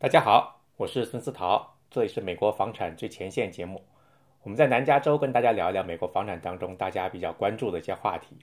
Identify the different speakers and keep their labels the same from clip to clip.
Speaker 1: 大家好，我是孙思桃，这里是美国房产最前线节目。我们在南加州跟大家聊一聊美国房产当中大家比较关注的一些话题。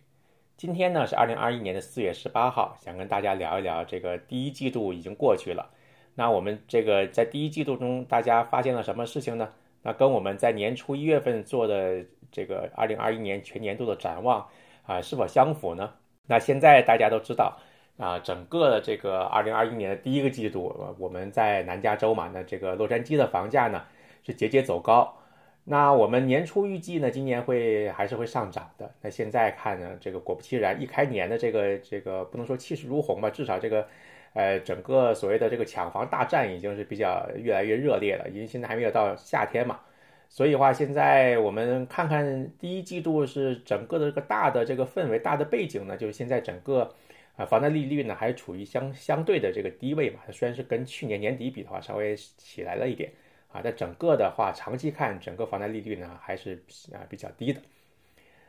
Speaker 1: 今天呢是二零二一年的四月十八号，想跟大家聊一聊这个第一季度已经过去了。那我们这个在第一季度中，大家发现了什么事情呢？那跟我们在年初一月份做的这个二零二一年全年度的展望啊是否相符呢？那现在大家都知道。啊，整个的这个二零二一年的第一个季度，我们在南加州嘛，那这个洛杉矶的房价呢是节节走高。那我们年初预计呢，今年会还是会上涨的。那现在看呢，这个果不其然，一开年的这个这个不能说气势如虹吧，至少这个呃整个所谓的这个抢房大战已经是比较越来越热烈了。因为现在还没有到夏天嘛，所以的话，现在我们看看第一季度是整个的这个大的这个氛围、大的背景呢，就是现在整个。啊，房贷利率呢还处于相相对的这个低位嘛？它虽然是跟去年年底比的话稍微起来了一点啊，但整个的话长期看，整个房贷利率呢还是啊比较低的。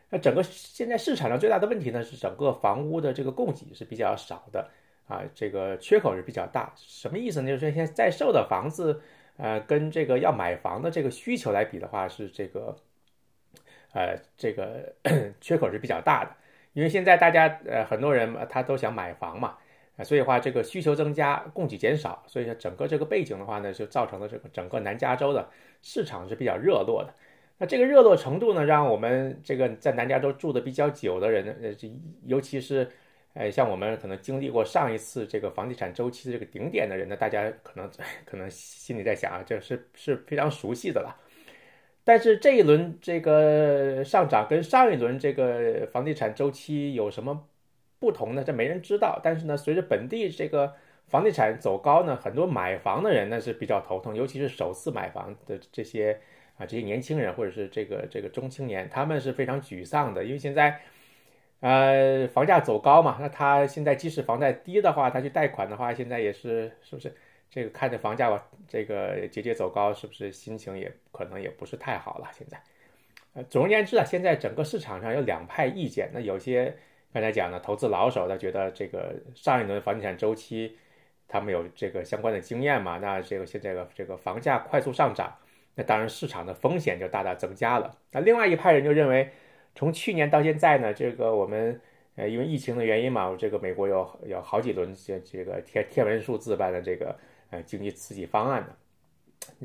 Speaker 1: 那整个现在市场上最大的问题呢是整个房屋的这个供给是比较少的啊，这个缺口是比较大。什么意思呢？就是说现在在售的房子，呃，跟这个要买房的这个需求来比的话，是这个呃这个 缺口是比较大的。因为现在大家呃很多人他都想买房嘛，所以话这个需求增加，供给减少，所以说整个这个背景的话呢，就造成了这个整个南加州的市场是比较热络的。那这个热络程度呢，让我们这个在南加州住的比较久的人，呃，尤其是呃像我们可能经历过上一次这个房地产周期的这个顶点的人呢，大家可能 可能心里在想啊，这是是非常熟悉的了。但是这一轮这个上涨跟上一轮这个房地产周期有什么不同呢？这没人知道。但是呢，随着本地这个房地产走高呢，很多买房的人呢是比较头疼，尤其是首次买房的这些啊这些年轻人或者是这个这个中青年，他们是非常沮丧的，因为现在呃房价走高嘛，那他现在即使房贷低的话，他去贷款的话，现在也是是不是？这个看着房价这个节节走高，是不是心情也可能也不是太好了？现在，呃，总而言之啊，现在整个市场上有两派意见。那有些刚才讲的投资老手，他觉得这个上一轮房地产周期，他们有这个相关的经验嘛？那这个现在的这个房价快速上涨，那当然市场的风险就大大增加了。那另外一派人就认为，从去年到现在呢，这个我们呃因为疫情的原因嘛，这个美国有有好几轮这这个天天文数字般的这个。呃，经济刺激方案呢？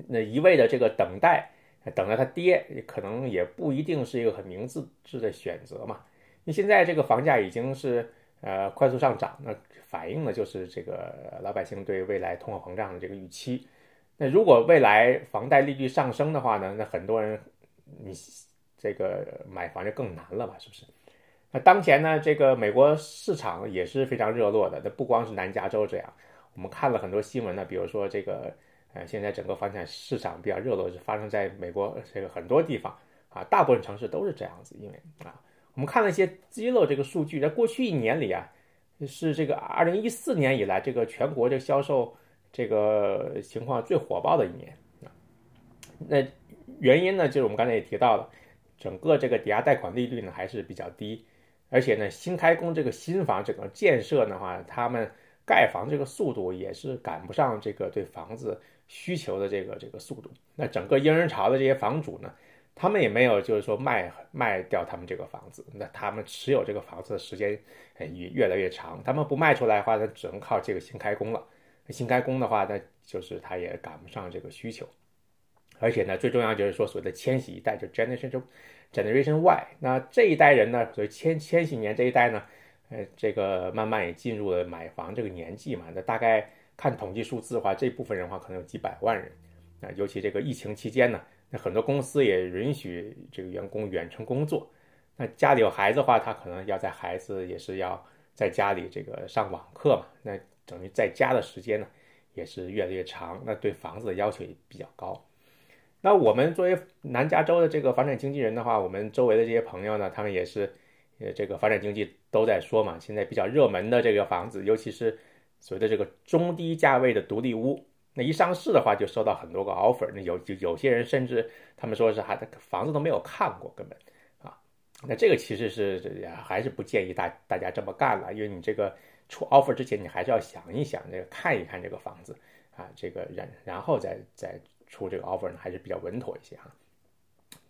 Speaker 1: 那一味的这个等待，等着它跌，可能也不一定是一个很明智智的选择嘛。你现在这个房价已经是呃快速上涨，那反映的就是这个老百姓对未来通货膨胀的这个预期。那如果未来房贷利率上升的话呢，那很多人你这个买房就更难了吧？是不是？那当前呢，这个美国市场也是非常热络的，那不光是南加州这样。我们看了很多新闻呢，比如说这个，呃，现在整个房产市场比较热络，是发生在美国这个很多地方啊，大部分城市都是这样子。因为啊，我们看了一些揭露这个数据，在过去一年里啊，是这个二零一四年以来这个全国这销售这个情况最火爆的一年啊。那原因呢，就是我们刚才也提到了，整个这个抵押贷款利率呢还是比较低，而且呢，新开工这个新房整个建设的话，他们。盖房这个速度也是赶不上这个对房子需求的这个这个速度。那整个婴儿潮的这些房主呢，他们也没有就是说卖卖掉他们这个房子，那他们持有这个房子的时间也越来越长。他们不卖出来的话，那只能靠这个新开工了。新开工的话，那就是他也赶不上这个需求。而且呢，最重要就是说所谓的千禧一代，就 Generation Generation Y，那这一代人呢，所以千千禧年这一代呢。呃，这个慢慢也进入了买房这个年纪嘛，那大概看统计数字的话，这部分人的话可能有几百万人。啊，尤其这个疫情期间呢，那很多公司也允许这个员工远程工作。那家里有孩子的话，他可能要在孩子也是要在家里这个上网课嘛，那等于在家的时间呢也是越来越长。那对房子的要求也比较高。那我们作为南加州的这个房产经纪人的话，我们周围的这些朋友呢，他们也是。呃，这个发展经济都在说嘛，现在比较热门的这个房子，尤其是所谓的这个中低价位的独立屋，那一上市的话就收到很多个 offer，那有有有些人甚至他们说是还房子都没有看过，根本啊，那这个其实是还是不建议大大家这么干了，因为你这个出 offer 之前，你还是要想一想，这个看一看这个房子啊，这个然然后再再出这个 offer 呢，还是比较稳妥一些哈。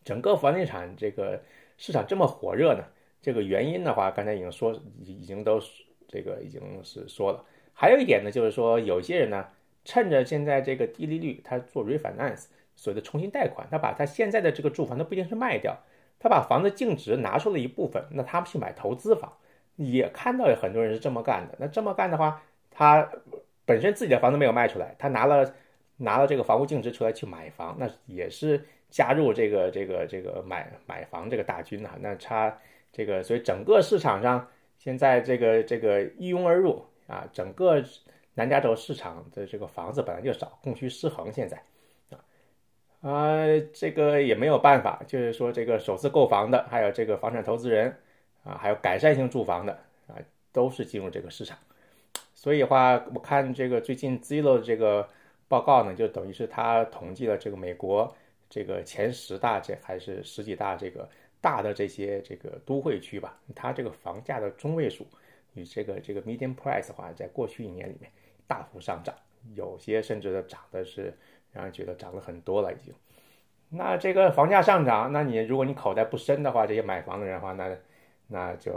Speaker 1: 整个房地产这个市场这么火热呢，这个原因的话，刚才已经说已经都这个已经是说了。还有一点呢，就是说有些人呢，趁着现在这个低利率，他做 refinance，所谓的重新贷款，他把他现在的这个住房，他不一定是卖掉，他把房子净值拿出了一部分，那他们去买投资房，也看到有很多人是这么干的。那这么干的话，他本身自己的房子没有卖出来，他拿了拿了这个房屋净值出来去买房，那也是加入这个这个这个买买房这个大军啊。那他这个，所以整个市场上现在这个这个一拥而入。啊，整个南加州市场的这个房子本来就少，供需失衡。现在，啊，啊，这个也没有办法，就是说这个首次购房的，还有这个房产投资人，啊，还有改善性住房的，啊，都是进入这个市场。所以的话，我看这个最近 Zillow 的这个报告呢，就等于是他统计了这个美国这个前十大这还是十几大这个大的这些这个都会区吧，它这个房价的中位数。与这个这个 median price 的话，在过去一年里面大幅上涨，有些甚至的涨的是让人觉得涨了很多了已经。那这个房价上涨，那你如果你口袋不深的话，这些买房的人的话，那那就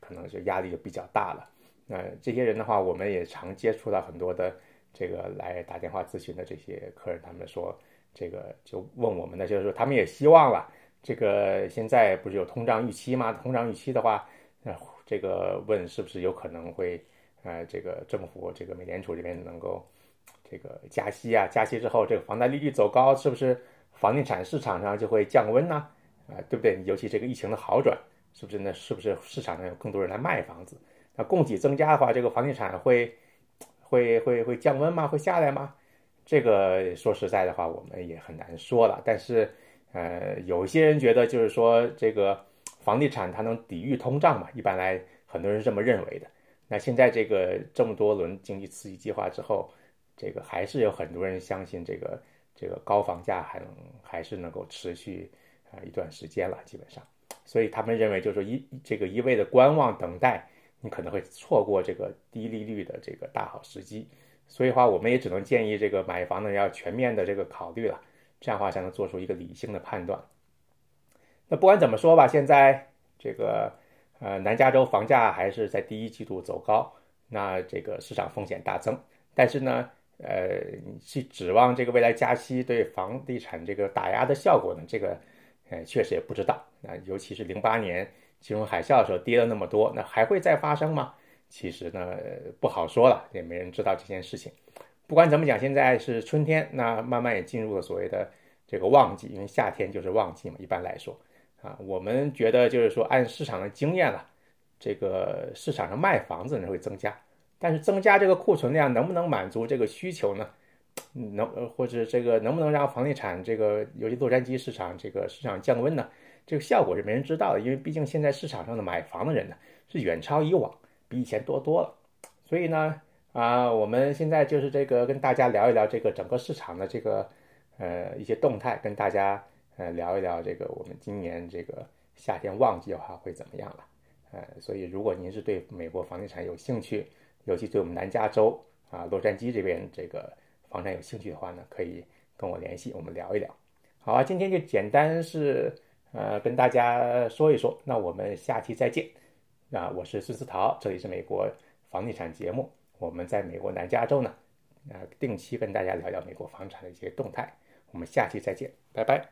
Speaker 1: 可能就压力就比较大了。那这些人的话，我们也常接触到很多的这个来打电话咨询的这些客人，他们说这个就问我们的，就是说他们也希望了。这个现在不是有通胀预期吗？通胀预期的话，那。这个问是不是有可能会，呃，这个政府这个美联储这边能够这个加息啊？加息之后，这个房贷利率走高，是不是房地产市场上就会降温呢？啊，对不对？尤其这个疫情的好转，是不是那是不是市场上有更多人来卖房子？那供给增加的话，这个房地产会会会会降温吗？会下来吗？这个说实在的话，我们也很难说了。但是，呃，有些人觉得就是说这个。房地产它能抵御通胀嘛？一般来，很多人是这么认为的。那现在这个这么多轮经济刺激计划之后，这个还是有很多人相信这个这个高房价还能还是能够持续啊一段时间了，基本上。所以他们认为就是说一这个一味的观望等待，你可能会错过这个低利率的这个大好时机。所以话，我们也只能建议这个买房的人要全面的这个考虑了，这样的话才能做出一个理性的判断。那不管怎么说吧，现在这个呃南加州房价还是在第一季度走高，那这个市场风险大增。但是呢，呃，去指望这个未来加息对房地产这个打压的效果呢？这个呃确实也不知道。那尤其是零八年金融海啸的时候跌了那么多，那还会再发生吗？其实呢不好说了，也没人知道这件事情。不管怎么讲，现在是春天，那慢慢也进入了所谓的这个旺季，因为夏天就是旺季嘛，一般来说。啊，我们觉得就是说，按市场的经验了，这个市场上卖房子的人会增加，但是增加这个库存量能不能满足这个需求呢？能或者这个能不能让房地产这个尤其洛杉矶市场这个市场降温呢？这个效果是没人知道的，因为毕竟现在市场上的买房的人呢是远超以往，比以前多多了。所以呢，啊，我们现在就是这个跟大家聊一聊这个整个市场的这个呃一些动态，跟大家。呃，聊一聊这个我们今年这个夏天旺季的话会怎么样了？呃，所以如果您是对美国房地产有兴趣，尤其对我们南加州啊洛杉矶这边这个房产有兴趣的话呢，可以跟我联系，我们聊一聊。好啊，今天就简单是呃跟大家说一说，那我们下期再见。啊，我是孙思桃，这里是美国房地产节目，我们在美国南加州呢，啊，定期跟大家聊聊美国房产的一些动态。我们下期再见，拜拜。